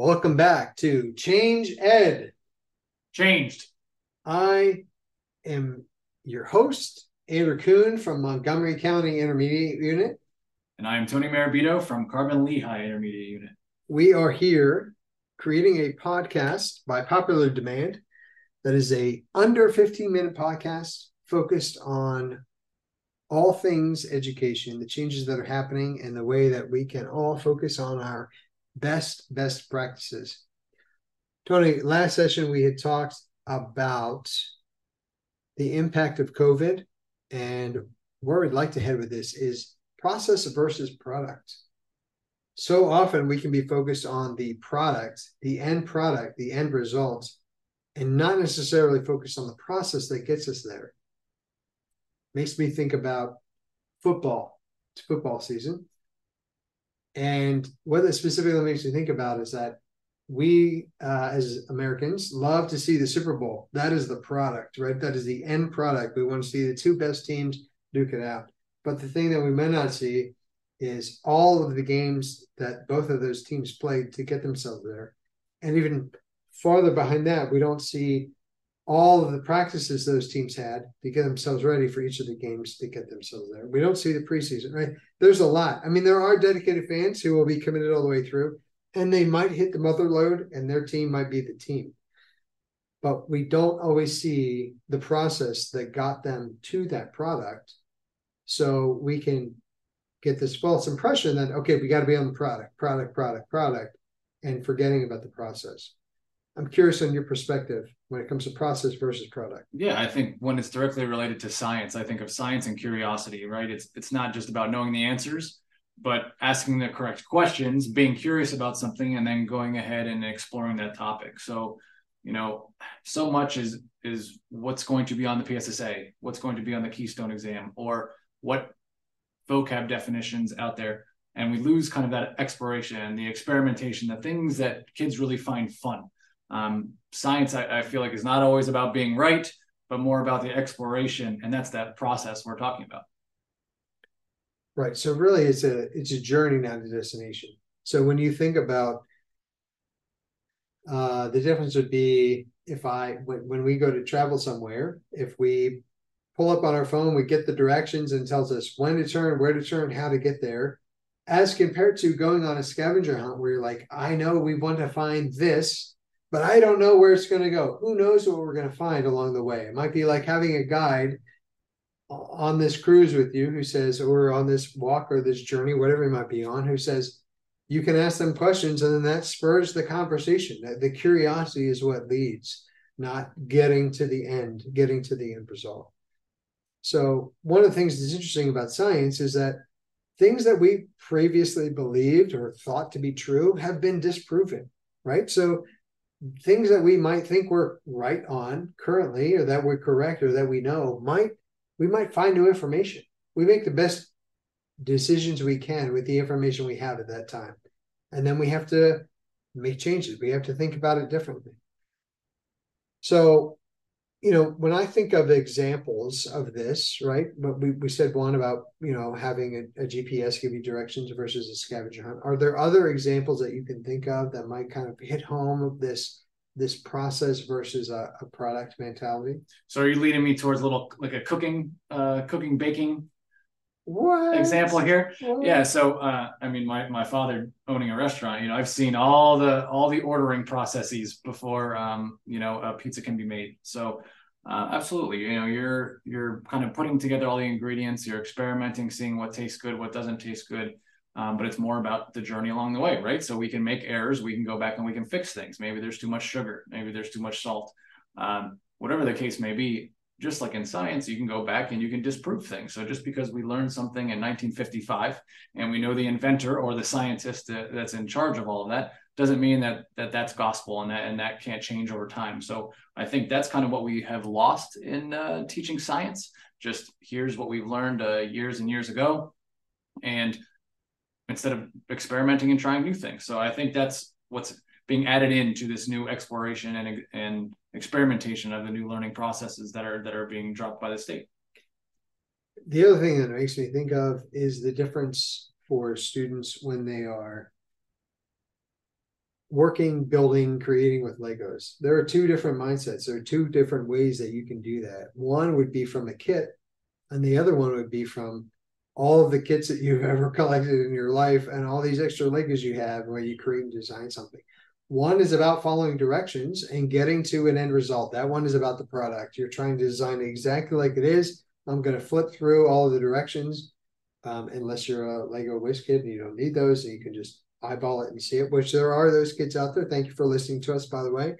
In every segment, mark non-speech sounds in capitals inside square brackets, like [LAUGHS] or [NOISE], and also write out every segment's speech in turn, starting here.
Welcome back to Change Ed. Changed. I am your host, Andrew Kuhn from Montgomery County Intermediate Unit. And I am Tony Marabito from Carbon Lehigh Intermediate Unit. We are here creating a podcast by popular demand that is a under 15 minute podcast focused on all things education, the changes that are happening, and the way that we can all focus on our best best practices. Tony, last session we had talked about the impact of COVID, and where we'd like to head with this is process versus product. So often we can be focused on the product, the end product, the end result, and not necessarily focused on the process that gets us there. Makes me think about football. It's football season. And what it specifically makes me think about is that we, uh, as Americans, love to see the Super Bowl. That is the product, right? That is the end product. We want to see the two best teams duke it out. But the thing that we may not see is all of the games that both of those teams played to get themselves there. And even farther behind that, we don't see all of the practices those teams had to get themselves ready for each of the games to get themselves there. We don't see the preseason, right? There's a lot. I mean, there are dedicated fans who will be committed all the way through, and they might hit the mother lode, and their team might be the team. But we don't always see the process that got them to that product. So we can get this false impression that, okay, we got to be on the product, product, product, product, and forgetting about the process. I'm curious on your perspective when it comes to process versus product. Yeah, I think when it's directly related to science, I think of science and curiosity, right? It's it's not just about knowing the answers, but asking the correct questions, being curious about something, and then going ahead and exploring that topic. So, you know, so much is is what's going to be on the PSSA, what's going to be on the Keystone exam, or what vocab definitions out there. And we lose kind of that exploration, the experimentation, the things that kids really find fun um, science, I, I feel like, is not always about being right, but more about the exploration, and that's that process we're talking about. Right. So really, it's a it's a journey, not a destination. So when you think about uh, the difference would be if I when, when we go to travel somewhere, if we pull up on our phone, we get the directions and tells us when to turn, where to turn, how to get there, as compared to going on a scavenger hunt where you're like, I know we want to find this, but I don't know where it's going to go. Who knows what we're going to find along the way? It might be like having a guide on this cruise with you who says, or on this walk or this journey, whatever it might be on, who says, you can ask them questions and then that spurs the conversation. The curiosity is what leads, not getting to the end, getting to the end result. So, one of the things that's interesting about science is that things that we previously believed or thought to be true have been disproven, right? So, things that we might think we're right on currently or that we're correct or that we know might we might find new information. We make the best decisions we can with the information we have at that time. And then we have to make changes. We have to think about it differently. So you know when i think of examples of this right but we, we said one about you know having a, a gps give you directions versus a scavenger hunt are there other examples that you can think of that might kind of hit home of this this process versus a, a product mentality? So are you leading me towards a little like a cooking uh cooking baking what? example here what? yeah so uh i mean my my father owning a restaurant you know i've seen all the all the ordering processes before um you know a pizza can be made so uh, absolutely you know you're you're kind of putting together all the ingredients you're experimenting seeing what tastes good what doesn't taste good um, but it's more about the journey along the way right so we can make errors we can go back and we can fix things maybe there's too much sugar maybe there's too much salt um, whatever the case may be just like in science, you can go back and you can disprove things. So just because we learned something in 1955 and we know the inventor or the scientist that's in charge of all of that, doesn't mean that that that's gospel and that and that can't change over time. So I think that's kind of what we have lost in uh, teaching science. Just here's what we've learned uh, years and years ago, and instead of experimenting and trying new things. So I think that's what's being added into this new exploration and and experimentation of the new learning processes that are that are being dropped by the state. The other thing that makes me think of is the difference for students when they are working, building, creating with Legos. There are two different mindsets. There are two different ways that you can do that. One would be from a kit, and the other one would be from all of the kits that you've [LAUGHS] ever collected in your life and all these extra Legos you have where you create and design something. One is about following directions and getting to an end result. That one is about the product. You're trying to design exactly like it is. I'm going to flip through all of the directions, um, unless you're a Lego wish kid and you don't need those, and you can just eyeball it and see it. Which there are those kids out there. Thank you for listening to us, by the way.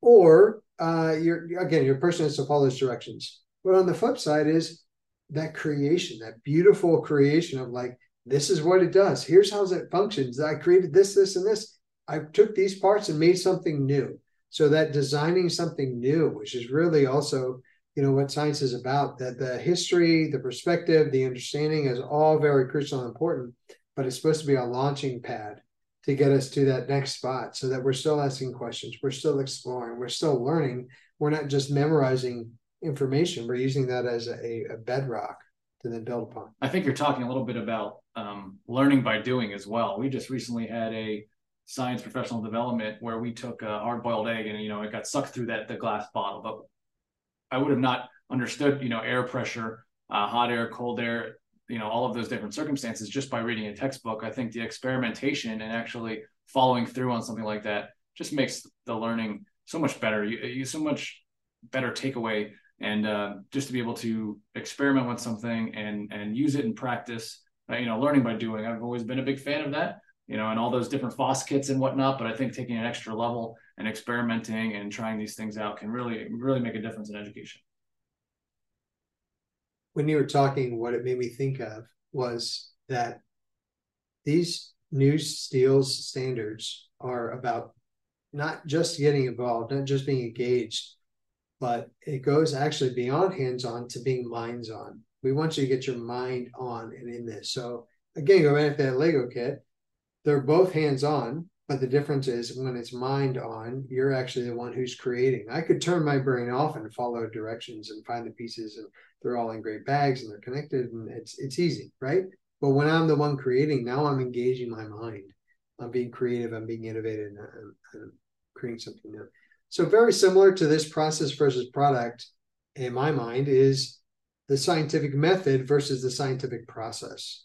Or uh, you're again, your person has to follow those directions. But on the flip side is that creation, that beautiful creation of like, this is what it does. Here's how it functions. I created this, this, and this I took these parts and made something new. So that designing something new, which is really also, you know, what science is about, that the history, the perspective, the understanding is all very crucial and important, but it's supposed to be a launching pad to get us to that next spot so that we're still asking questions, we're still exploring, we're still learning. We're not just memorizing information, we're using that as a, a bedrock to then build upon. I think you're talking a little bit about um, learning by doing as well. We just recently had a science professional development where we took a hard boiled egg and you know it got sucked through that the glass bottle. But i would have not understood you know air pressure uh, hot air cold air you know all of those different circumstances just by reading a textbook. I think the experimentation and actually following through on something like that just makes the learning so much better. You, you so much better takeaway. And uh, just to be able to experiment with something and and use it in practice uh, you know learning by doing. I've always been a big fan of that you know, and all those different FOSS kits and whatnot. But I think taking an extra level and experimenting and trying these things out can really, really make a difference in education. When you were talking, what it made me think of was that these new STEELS standards are about not just getting involved, not just being engaged, but it goes actually beyond hands on to being minds on. We want you to get your mind on and in this. So again, go back to that Lego kit they're both hands on, but the difference is when it's mind on, you're actually the one who's creating. I could turn my brain off and follow directions and find the pieces, and they're all in great bags and they're connected, and it's it's easy, right? But when I'm the one creating, now I'm engaging my mind. I'm being creative. I'm being innovative, and I'm, I'm creating something new. So very similar to this process versus product, in my mind, is the scientific method versus the scientific process.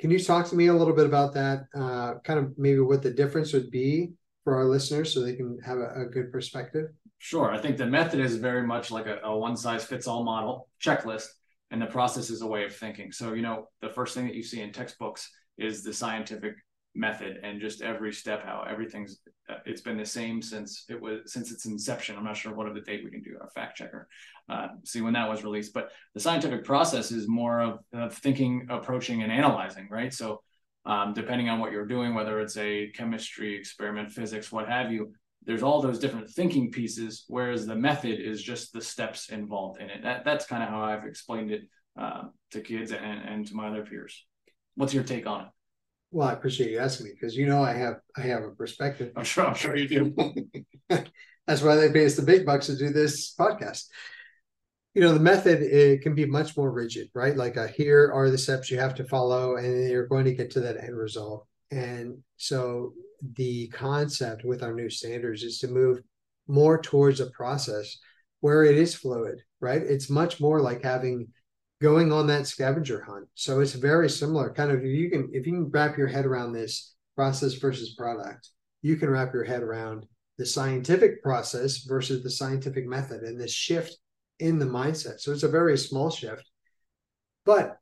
Can you talk to me a little bit about that? Uh, kind of maybe what the difference would be for our listeners so they can have a, a good perspective? Sure. I think the method is very much like a, a one size fits all model checklist, and the process is a way of thinking. So, you know, the first thing that you see in textbooks is the scientific method and just every step how everything's uh, it's been the same since it was since its inception. I'm not sure what of the date we can do a fact checker uh, see when that was released but the scientific process is more of, of thinking approaching and analyzing right? So um, depending on what you're doing whether it's a chemistry experiment physics what have you there's all those different thinking pieces whereas the method is just the steps involved in it. That, that's kind of how i've explained it uh, to kids and, and to my other peers. What's your take on it well, I appreciate you asking me because you know I have I have a perspective. I'm sure I'm sure you do. [LAUGHS] That's why they pay us the big bucks to do this podcast. You know, the method it can be much more rigid, right? Like a, here are the steps you have to follow, and you're going to get to that end result. And so the concept with our new standards is to move more towards a process where it is fluid, right? It's much more like having going on that scavenger hunt. So it's very similar. Kind of you can if you can wrap your head around this process versus product, you can wrap your head around the scientific process versus the scientific method and this shift in the mindset. So it's a very small shift. But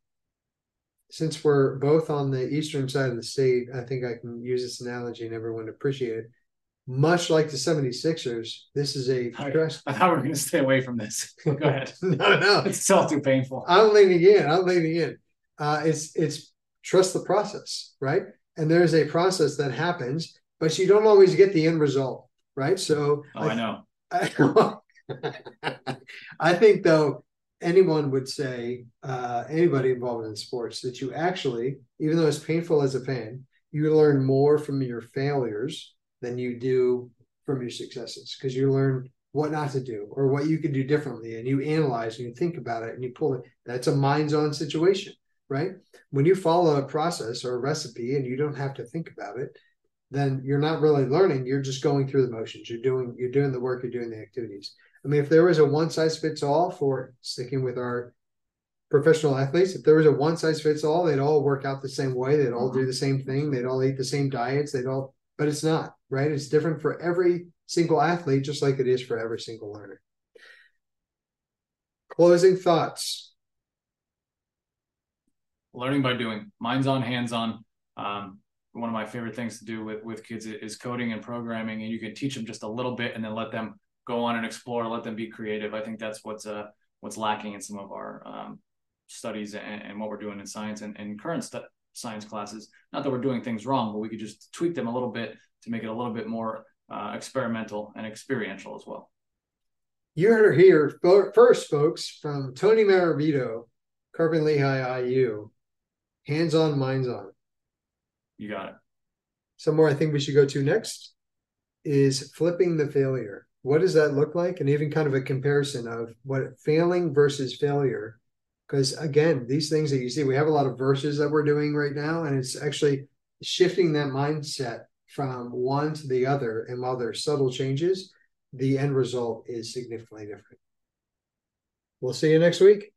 since we're both on the eastern side of the state, I think I can use this analogy and everyone appreciate it much like the 76ers, this is a stress. I thought we were going to stay away from this. [LAUGHS] Go ahead. no, no. It's still too painful. I'm leaning in. I'm leaning in. Uh, it's it's trust the process, right? And there's a process that happens, but you don't always get the end result, right? So oh, I, I know. I, [LAUGHS] I think though anyone would say, uh, anybody involved in sports, that you actually, even though it's painful as a fan, you learn more from your failures than you do from your successes because you learn what not to do or what you can do differently and you analyze and you think about it and you pull it that's a minds on situation right when you follow a process or a recipe and you don't have to think about it then you're not really learning. You're just going through the motions. You're doing you're doing the work. You're doing the activities. I mean, if there was a one size fits all for sticking with our professional athletes, if there was a one size fits all, they'd all work out the same way. They'd all do mm-hmm. the same thing. They'd all eat the same diets. They'd all, but it's not right. It's different for every single athlete, just like it is for every single learner. Closing thoughts. Learning by doing. Minds on, hands on. Um, one of my favorite things to do with with kids is coding and programming, and you can teach them just a little bit and then let them go on and explore, let them be creative. I think that's what's uh what's lacking in some of our um, studies and, and, what we're doing in science and, and current stu- science classes. Not that we're doing things wrong, but we could just tweak them a little bit to make it a little bit more uh, experimental and experiential as well. You heard it here first, folks, from Tony Maravito, Carbon Lehigh IU. Hands on, minds on. You got it. Somewhere I think we should go to next is flipping the failure. What does that look like? And even kind of a comparison of what failing versus failure. Because again, these things that you see, we have a lot of verses that we're doing right now, and it's actually shifting that mindset from one to the other. And while there's subtle changes, the end result is significantly different. We'll see you next week.